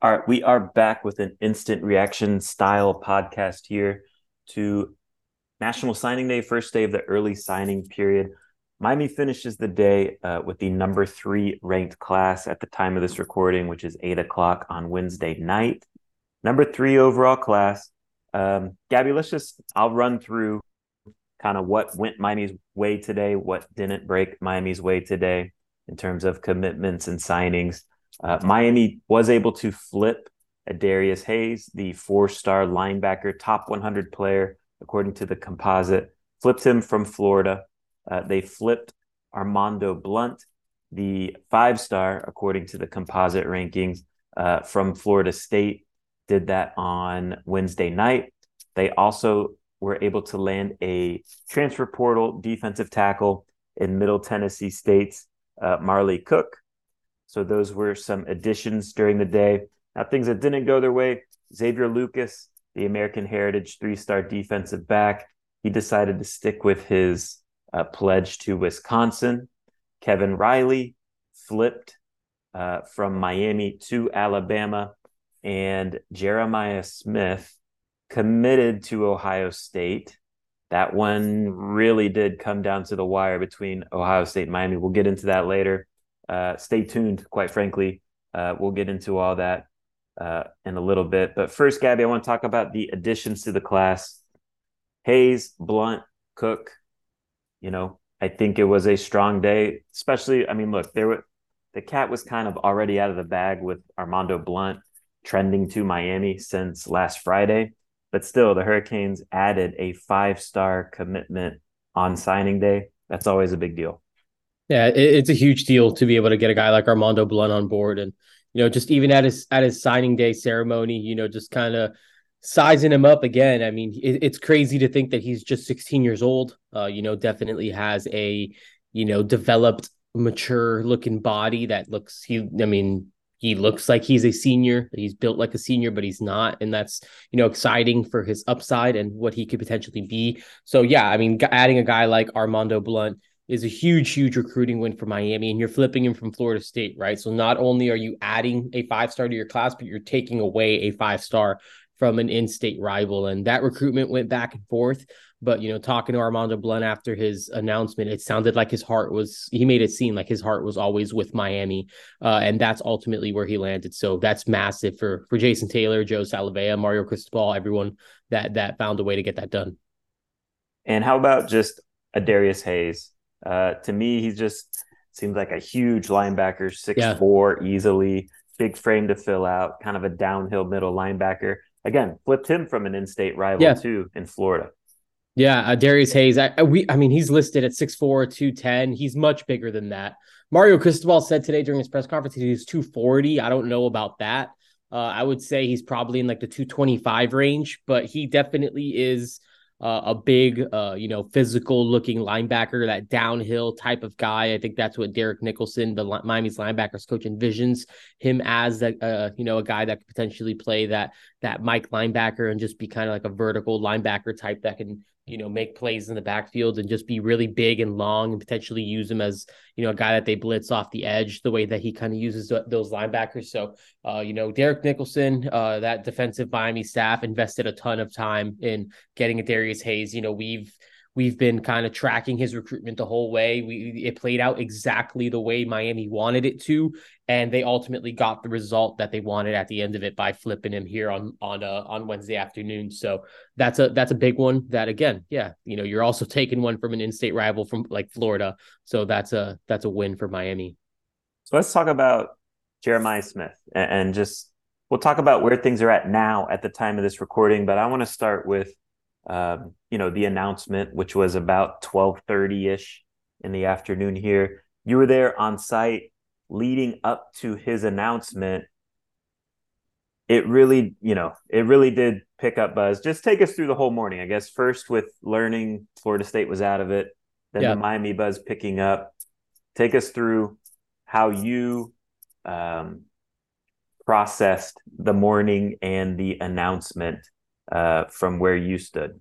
All right, we are back with an instant reaction style podcast here to National Signing Day, first day of the early signing period. Miami finishes the day uh, with the number three ranked class at the time of this recording, which is eight o'clock on Wednesday night. Number three overall class. Um, Gabby, let's just, I'll run through kind of what went Miami's way today, what didn't break Miami's way today in terms of commitments and signings. Uh, Miami was able to flip Darius Hayes, the four star linebacker, top 100 player, according to the composite, flipped him from Florida. Uh, they flipped Armondo Blount, the five star, according to the composite rankings, uh, from Florida State did that on Wednesday night. They also were able to land a transfer portal defensive tackle in Middle Tennessee State's uh, Marley Cook. So those were some additions during the day. Now, things that didn't go their way Xavier Lucas, the American Heritage three star defensive back, he decided to stick with his uh, pledge to Wisconsin. Kevin Riley flipped uh, from Miami to Alabama and Jeremiah Smith committed to Ohio State. That one really did come down to the wire between Ohio State and Miami. We'll get into that later. Uh, stay tuned, quite frankly. Uh, we'll get into all that uh, in a little bit. But first, Gabby, I want to talk about the additions to the class Hayes, Blount, Cook. You know, I think it was a strong day, especially. I mean, look, there were the cat was kind of already out of the bag with Armondo Blount trending to Miami since last Friday. But still, the Hurricanes added a five star commitment on signing day. That's always a big deal. Yeah, it's a huge deal to be able to get a guy like Armondo Blount on board, and you know, just even at his at his signing day ceremony, you know, just kind of sizing him up again. I mean, it, it's crazy to think that he's just 16 years old. Uh, you know, definitely has a you know developed, mature looking body that looks. He, I mean, he looks like he's a senior. He's built like a senior, but he's not, and that's you know exciting for his upside and what he could potentially be. So yeah, I mean, adding a guy like Armondo Blount is a huge, huge recruiting win for Miami, and you're flipping him from Florida State, right? So not only are you adding a five star to your class, but you're taking away a five star from an in-state rival, and that recruitment went back and forth. But you know, talking to Armondo Blount after his announcement, it sounded like his heart was. He made it seem like his heart was always with Miami, uh, and that's ultimately where he landed. So that's massive for for Jason Taylor, Joe Salave'a, Mario Cristobal, everyone that that found a way to get that done. And how about just a Darius Hayes? Uh, to me, he just seems like a huge linebacker, six yeah. four, easily big frame to fill out, kind of a downhill middle linebacker. Again, flipped him from an in-state rival yeah. too in Florida. Yeah, uh, Darius Hayes. I, we, I mean, he's listed at 6'4", 210. He's much bigger than that. Mario Cristobal said today during his press conference he's 240. I don't know about that. Uh, I would say he's probably in like the 225 range, but he definitely is uh, a big, uh, you know, physical looking linebacker, that downhill type of guy. I think that's what Derek Nicholson, the Miami's linebackers coach, envisions him as that, uh, you know, a guy that could potentially play that that Mike linebacker and just be kind of like a vertical linebacker type that can you know, make plays in the backfield and just be really big and long and potentially use him as, you know, a guy that they blitz off the edge the way that he kind of uses those linebackers. So, uh, you know, Derek Nicholson, uh, that defensive Miami staff invested a ton of time in getting a Darius Hayes. You know, we've, We've been kind of tracking his recruitment the whole way. We it played out exactly the way Miami wanted it to, and they ultimately got the result that they wanted at the end of it by flipping him here on on uh, on Wednesday afternoon. So that's a that's a big one. That again, yeah, you know, you're also taking one from an in-state rival from like Florida, so that's a that's a win for Miami. So let's talk about Jeremiah Smith and, and just we'll talk about where things are at now at the time of this recording. But I want to start with um, you know, the announcement, which was about 1230 ish in the afternoon here. You were there on site leading up to his announcement. It really, you know, it really did pick up buzz. Just take us through the whole morning, I guess. First with learning Florida State was out of it, then yeah. the Miami buzz picking up. Take us through how you um, processed the morning and the announcement uh, from where you stood?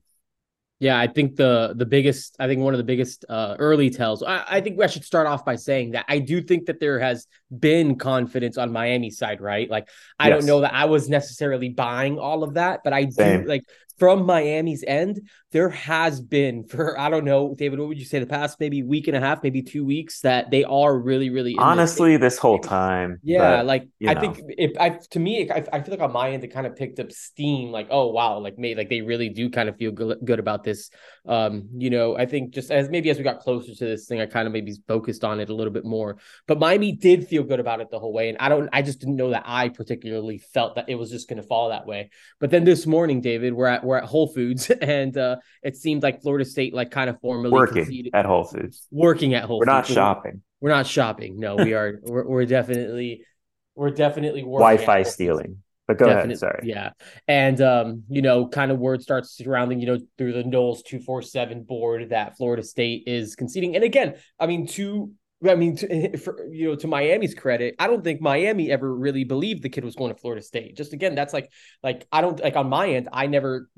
Yeah, I think the the biggest, I think one of the biggest uh, early tells. I, I, think I should start off by saying that I do think that there has been confidence on Miami's side, right? Like I yes. don't know that I was necessarily buying all of that, but I Same. do like from Miami's end, there has been for I don't know, David, what would you say the past maybe week and a half, maybe two weeks that they are really, really honestly this, whole time. Yeah, but, like I know. think if I to me, I, I, feel like on my end it kind of picked up steam. Like oh wow, like maybe like they really do kind of feel good, good about this. Um, you know, I think just as maybe as we got closer to this thing, I kind of maybe focused on it a little bit more. But Miami did feel good about it the whole way, and I don't, I just didn't know that I particularly felt that it was just going to fall that way. But then this morning, David, we're at we're at Whole Foods, and uh, it seemed like Florida State like kind of formally working conceded, at Whole Foods, working at Whole. Foods. We're Foods. not shopping. We're not shopping. No, we are. we're, we're definitely we're definitely working. Wi-Fi stealing. But go Definitely, ahead. Sorry. Yeah. And um, you know, kind of word starts surrounding, you know, through the Noles 247 board that Florida State is conceding. And again, I mean, to I mean, to, for, you know, to Miami's credit, I don't think Miami ever really believed the kid was going to Florida State. Just again, that's like, like I don't like on my end, I never,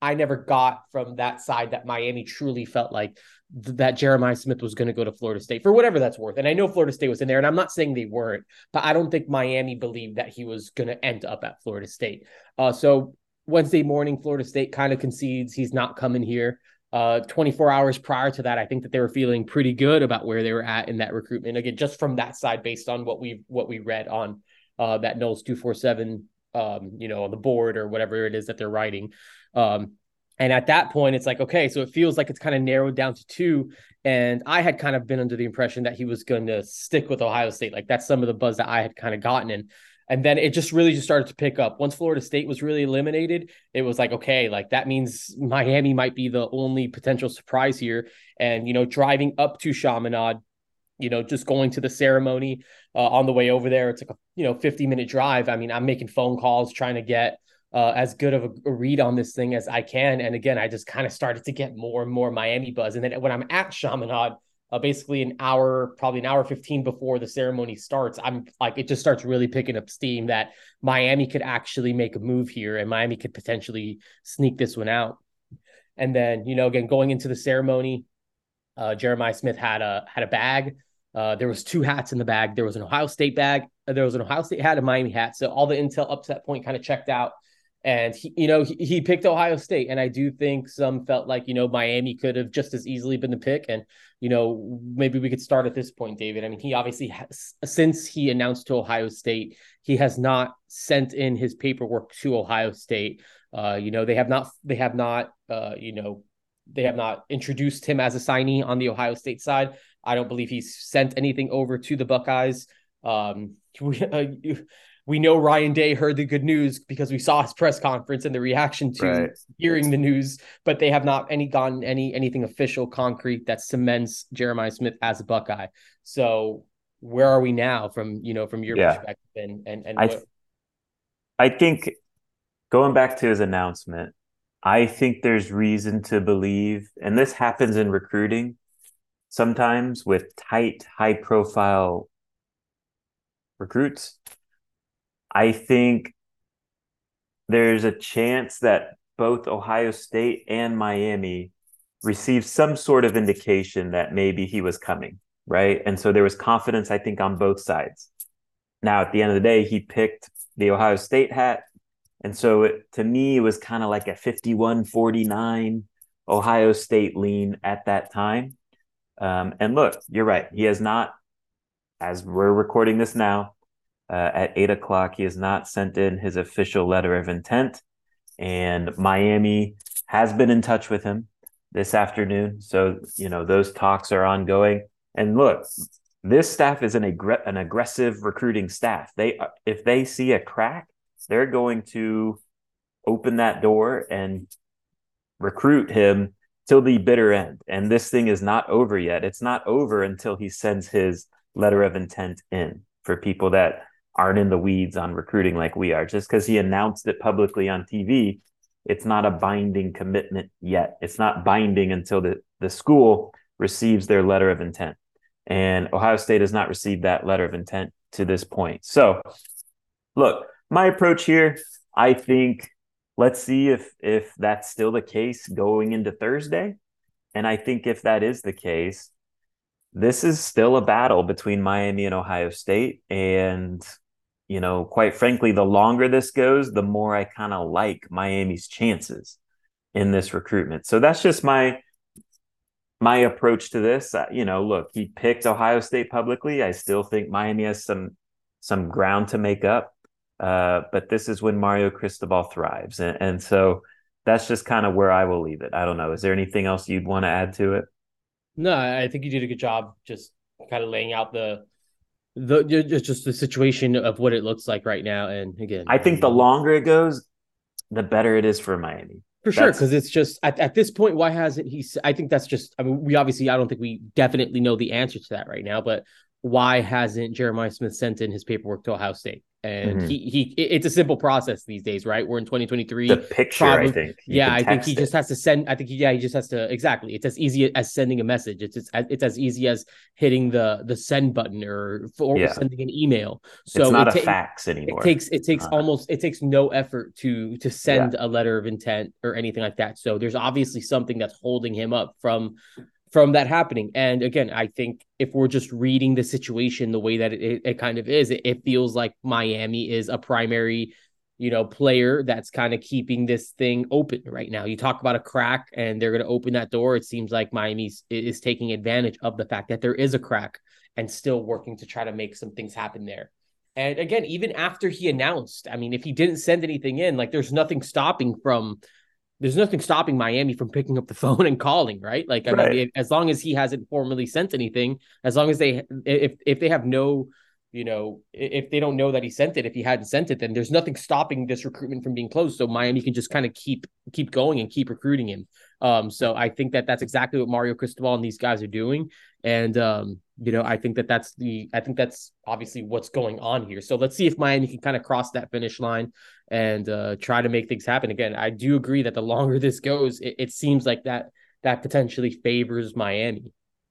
I never got from that side that Miami truly felt like th- that Jeremiah Smith was going to go to Florida State for whatever that's worth. And I know Florida State was in there, and I'm not saying they weren't, but I don't think Miami believed that he was going to end up at Florida State. Uh, so Wednesday morning, Florida State kind of concedes he's not coming here. Uh, 24 hours prior to that, I think that they were feeling pretty good about where they were at in that recruitment. Again, just from that side, based on what we what we read on uh, that Noles 247, um, you know, on the board or whatever it is that they're writing. Um, and at that point, it's like, okay, so it feels like it's kind of narrowed down to two. And I had kind of been under the impression that he was going to stick with Ohio State. Like that's some of the buzz that I had kind of gotten. And and then it just really just started to pick up. Once Florida State was really eliminated, it was like, okay, like that means Miami might be the only potential surprise here. And, you know, driving up to Chaminade, you know, just going to the ceremony uh, on the way over there, it's like a, you know, 50 minute drive. I mean, I'm making phone calls trying to get uh, as good of a, a, read on this thing as I can. And again, I just kind of started to get more and more Miami buzz. And then when I'm at Chaminade, uh, basically an hour, probably an hour 15 before the ceremony starts, I'm like, it just starts really picking up steam that Miami could actually make a move here and Miami could potentially sneak this one out. And then, you know, again, going into the ceremony, uh, Jeremiah Smith had a had a bag. Uh, there was two hats in the bag. There was an Ohio State bag. There was an Ohio State hat, a Miami hat. So all the intel up to that point kind of checked out and he, you know he, he picked ohio state and i do think some felt like you know miami could have just as easily been the pick. And you know maybe we could start at this point david. I mean he obviously has since he announced to ohio state he has not sent in his paperwork to ohio state. Uh you know they have not they have not uh you know they have not introduced him as a signee on the ohio state side. I don't believe he's sent anything over to the buckeyes. Um we, uh, we know Ryan Day heard the good news because we saw his press conference and the reaction to right. hearing the news, but they have not any gotten any anything official concrete that cements Jeremiah Smith as a Buckeye. So where are we now from you know from your yeah. perspective and and, and I, I think going back to his announcement, I think there's reason to believe, and this happens in recruiting sometimes with tight, high profile recruits. I think there's a chance that both Ohio State and Miami received some sort of indication that maybe he was coming, right? And so there was confidence, I think, on both sides. Now, at the end of the day, he picked the Ohio State hat. And so it, to me, it was kind of like a 51 49 Ohio State lean at that time. Um, and look, you're right. He has not, as we're recording this now, uh, at eight o'clock, he has not sent in his official letter of intent. And Miami has been in touch with him this afternoon. So, you know, those talks are ongoing. And look, this staff is an, aggr- an aggressive recruiting staff. They, if they see a crack, they're going to open that door and recruit him till the bitter end. And this thing is not over yet. It's not over until he sends his letter of intent in for people that aren't in the weeds on recruiting like we are. Just because he announced it publicly on TV, it's not a binding commitment yet. It's not binding until the, the school receives their letter of intent. And Ohio State has not received that letter of intent to this point. So, look, my approach here, I think let's see if if that's still the case going into Thursday. And I think if that is the case, this is still a battle between Miami and Ohio State. And you know, quite frankly, the longer this goes, the more I kind of like Miami's chances in this recruitment. So that's just my my approach to this. You know, look, he picked Ohio State publicly. I still think Miami has some some ground to make up. Uh, but this is when Mario Cristobal thrives, and, and so that's just kind of where I will leave it. I don't know. Is there anything else you'd want to add to it? No, I think you did a good job just kind of laying out the the just the situation of what it looks like right now. And again, I think the longer it goes, the better it is for Miami. For sure, because it's just at, at this point, why hasn't he? I think that's just. I mean, we obviously, I don't think we definitely know the answer to that right now, but why hasn't Jeremiah Smith sent in his paperwork to Ohio State? and mm-hmm. he he it's a simple process these days right we're in 2023 the picture probably, i think yeah i think he it. just has to send i think he, yeah he just has to exactly it's as easy as sending a message it's it's, it's as easy as hitting the the send button or or yeah. sending an email so it's not it ta- a fax anymore it takes it takes uh, almost it takes no effort to to send yeah. a letter of intent or anything like that so there's obviously something that's holding him up from from that happening. And again, I think if we're just reading the situation the way that it, it kind of is, it, it, feels like Miami is a primary, you know, player that's kind of keeping this thing open right now. You talk about a crack and they're going to open that door. It seems like Miami is taking advantage of the fact that there is a crack and still working to try to make some things happen there. And again, even after he announced, I mean, if he didn't send anything in, like there's nothing stopping from there's nothing stopping Miami from picking up the phone and calling, right? Like, I right. mean, as long as he hasn't formally sent anything, as long as they, if if they have no, you know, if they don't know that he sent it, if he hadn't sent it, then there's nothing stopping this recruitment from being closed. So Miami can just kind of keep keep going and keep recruiting him. Um, so I think that that's exactly what Mario Cristobal and these guys are doing, and um, you know, I think that that's the, I think that's obviously what's going on here. So let's see if Miami can kind of cross that finish line and uh, try to make things happen again. I do agree that the longer this goes, it, it seems like that that potentially favors Miami.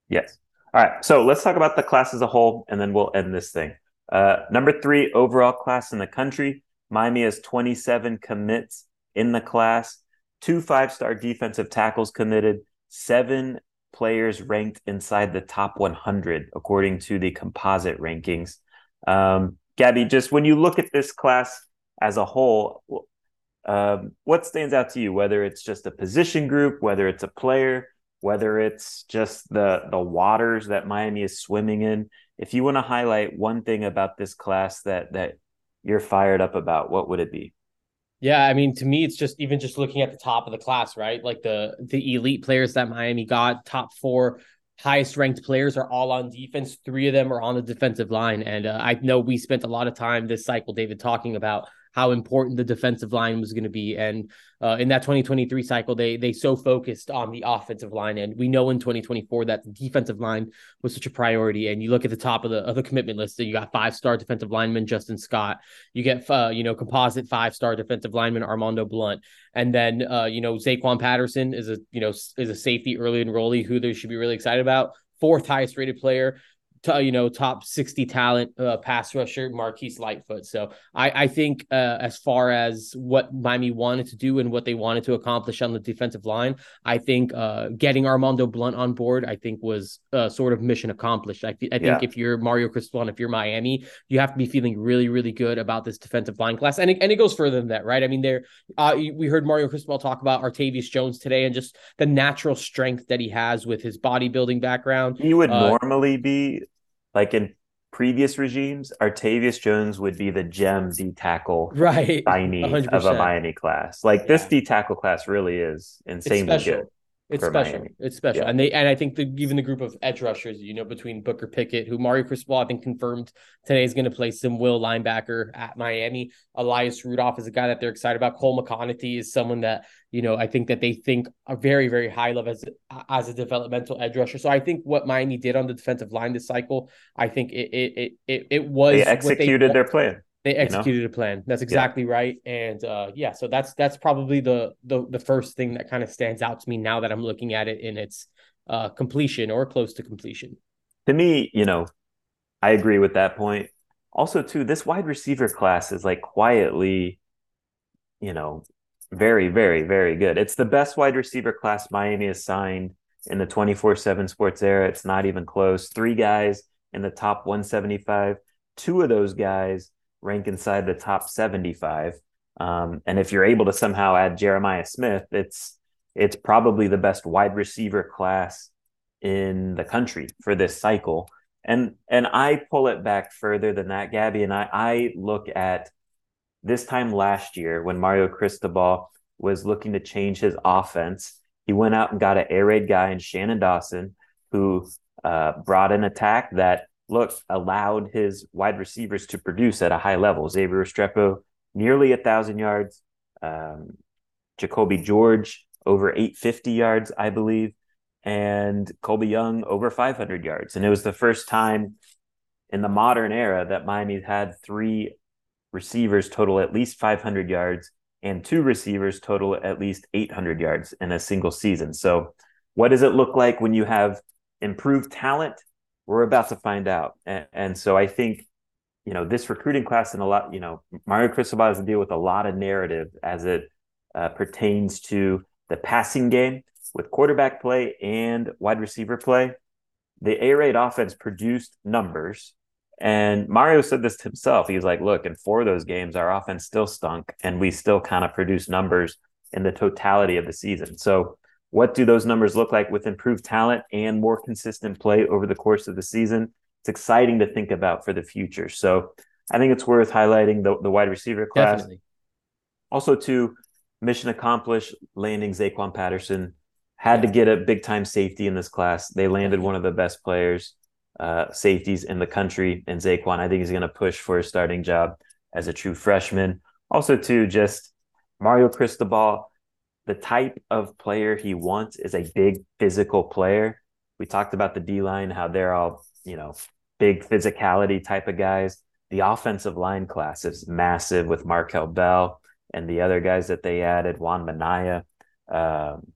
Yes. All right. So let's talk about the class as a whole, and then we'll end this thing. Uh, number three overall class in the country. Miami has 27 commits in the class, two five star defensive tackles committed, seven players ranked inside the top 100 according to the composite rankings. Um, Gabby, just when you look at this class, as a whole, um, what stands out to you? Whether it's just a position group, whether it's a player, whether it's just the the waters that Miami is swimming in. If you want to highlight one thing about this class that that you're fired up about, what would it be? Yeah, I mean, to me, it's just even just looking at the top of the class, right? Like the the elite players that Miami got, top four highest ranked players are all on defense. Three of them are on the defensive line, and uh, I know we spent a lot of time this cycle, David, talking about how important the defensive line was going to be. And uh, in that 2023 cycle, they they so focused on the offensive line, and we know in 2024 that the defensive line was such a priority. And you look at the top of the of the commitment list, and you got five star defensive lineman Justin Scott, you get uh, you know composite five star defensive lineman Armondo Blount, and then uh, you know Zaquan Patterson is a you know is a safety early enrollee who they should be really excited about. Fourth highest rated player to, you know, top 60 talent uh, pass rusher, Marquise Lightfoot. So I, I think uh, as far as what Miami wanted to do and what they wanted to accomplish on the defensive line, I think uh, getting Armondo Blount on board, I think was uh, sort of mission accomplished. I, I think yeah. if you're Mario Cristobal, if you're Miami, you have to be feeling really, really good about this defensive line class. And it, and it goes further than that, right? I mean, there, uh, we heard Mario Cristobal talk about Artavius Jones today and just the natural strength that he has with his bodybuilding background. He would uh, normally be like in previous regimes, Artavius Jones would be the gem D tackle right of a Miami class. Like yeah. this D tackle class really is insanely good. It's special. Miami. It's special. Yeah. And they and I think the, even the group of edge rushers, you know, between Booker Pickett, who Mario Cristobal, I think confirmed today is going to play some will linebacker at Miami. Elias Rudolph is a guy that they're excited about. Cole McConathy is someone that, you know, I think that they think are very, very high level as, as a developmental edge rusher. So I think what Miami did on the defensive line this cycle, I think it it it, it was they executed they, their plan. They executed you know? a plan. That's exactly yeah. right. And uh, yeah, so that's that's probably the the the first thing that kind of stands out to me now that I'm looking at it in its uh, completion or close to completion. To me, you know, I agree with that point. Also, too, this wide receiver class is like quietly, you know, very, very, very good. It's the best wide receiver class Miami has signed in the 24 7 sports era. It's not even close. Three guys in the top 175. Two of those guys rank inside the top 75. Um, and if you're able to somehow add Jeremiah Smith, it's it's probably the best wide receiver class in the country for this cycle. And and I pull it back further than that, Gabby. And I, I look at this time last year when Mario Cristobal was looking to change his offense. He went out and got an air raid guy in Shannon Dawson who uh, brought an attack that look, allowed his wide receivers to produce at a high level. Xavier Restrepo, nearly a thousand yards. Um, Jacolby George, over 850 yards, I believe. And Colbie Young, over 500 yards. And it was the first time in the modern era that Miami had three receivers total at least 500 yards and two receivers total at least 800 yards in a single season. So, what does it look like when you have improved talent we're about to find out. And, and so I think, you know, this recruiting class and a lot, you know, Mario Cristobal has to deal with a lot of narrative as it uh, pertains to the passing game with quarterback play and wide receiver play. The air raid offense produced numbers. And Mario said this to himself. He was like, look, in four of those games, our offense still stunk and we still kind of produced numbers in the totality of the season. So what do those numbers look like with improved talent and more consistent play over the course of the season? It's exciting to think about for the future. So I think it's worth highlighting the, the wide receiver class. Definitely. Also, to mission accomplished, landing Zaquan Patterson had to get a big time safety in this class. They landed one of the best players, uh, safeties in the country, and Zaquan. I think he's going to push for a starting job as a true freshman. Also, to just Mario Cristobal the type of player he wants is a big physical player. We talked about the D line, how they're all, you know, big physicality type of guys. The offensive line class is massive with Markel Bell and the other guys that they added, Juan Minaya. Um,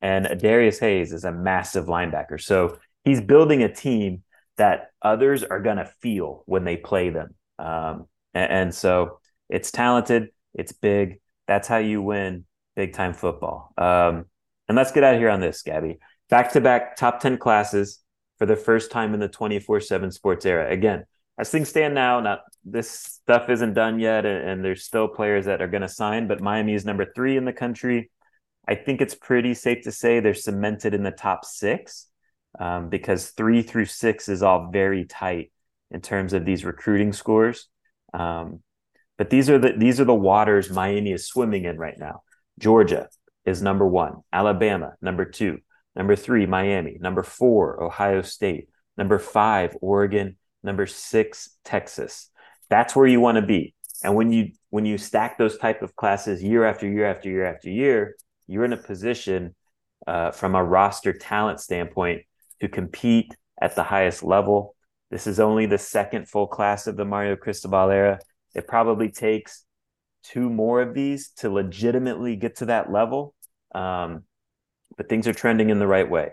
and Darius Hayes is a massive linebacker. So he's building a team that others are going to feel when they play them. Um, and, and so it's talented, it's big. That's how you win big time football. Um, and let's get out of here on this, Gabby. Back to back top 10 classes for the first time in the 24 7 sports era. Again, as things stand now, not this stuff isn't done yet, and, and there's still players that are going to sign, but Miami is number three in the country. I think it's pretty safe to say they're cemented in the top six um, because three through six is all very tight in terms of these recruiting scores. Um, but these are the these are the waters Miami is swimming in right now. Georgia is number one, Alabama, number two, number three, Miami, number four, Ohio State, number five, Oregon, number six, Texas. That's where you want to be. And when you when you stack those type of classes year after year after year after year, you're in a position uh, from a roster talent standpoint to compete at the highest level. This is only the second full class of the Mario Cristobal era. It probably takes two more of these to legitimately get to that level. Um, but things are trending in the right way.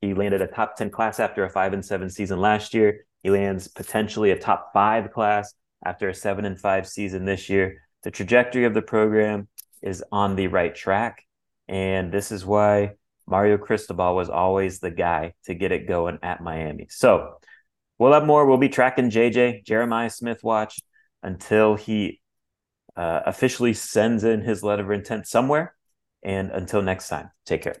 He landed a top 10 class after a five and seven season last year. He lands potentially a top five class after a seven and five season this year. The trajectory of the program is on the right track. And this is why Mario Cristobal was always the guy to get it going at Miami. So we'll have more. We'll be tracking JJ, Jeremiah Smith watch until he uh, officially sends in his letter of intent somewhere. And until next time, take care.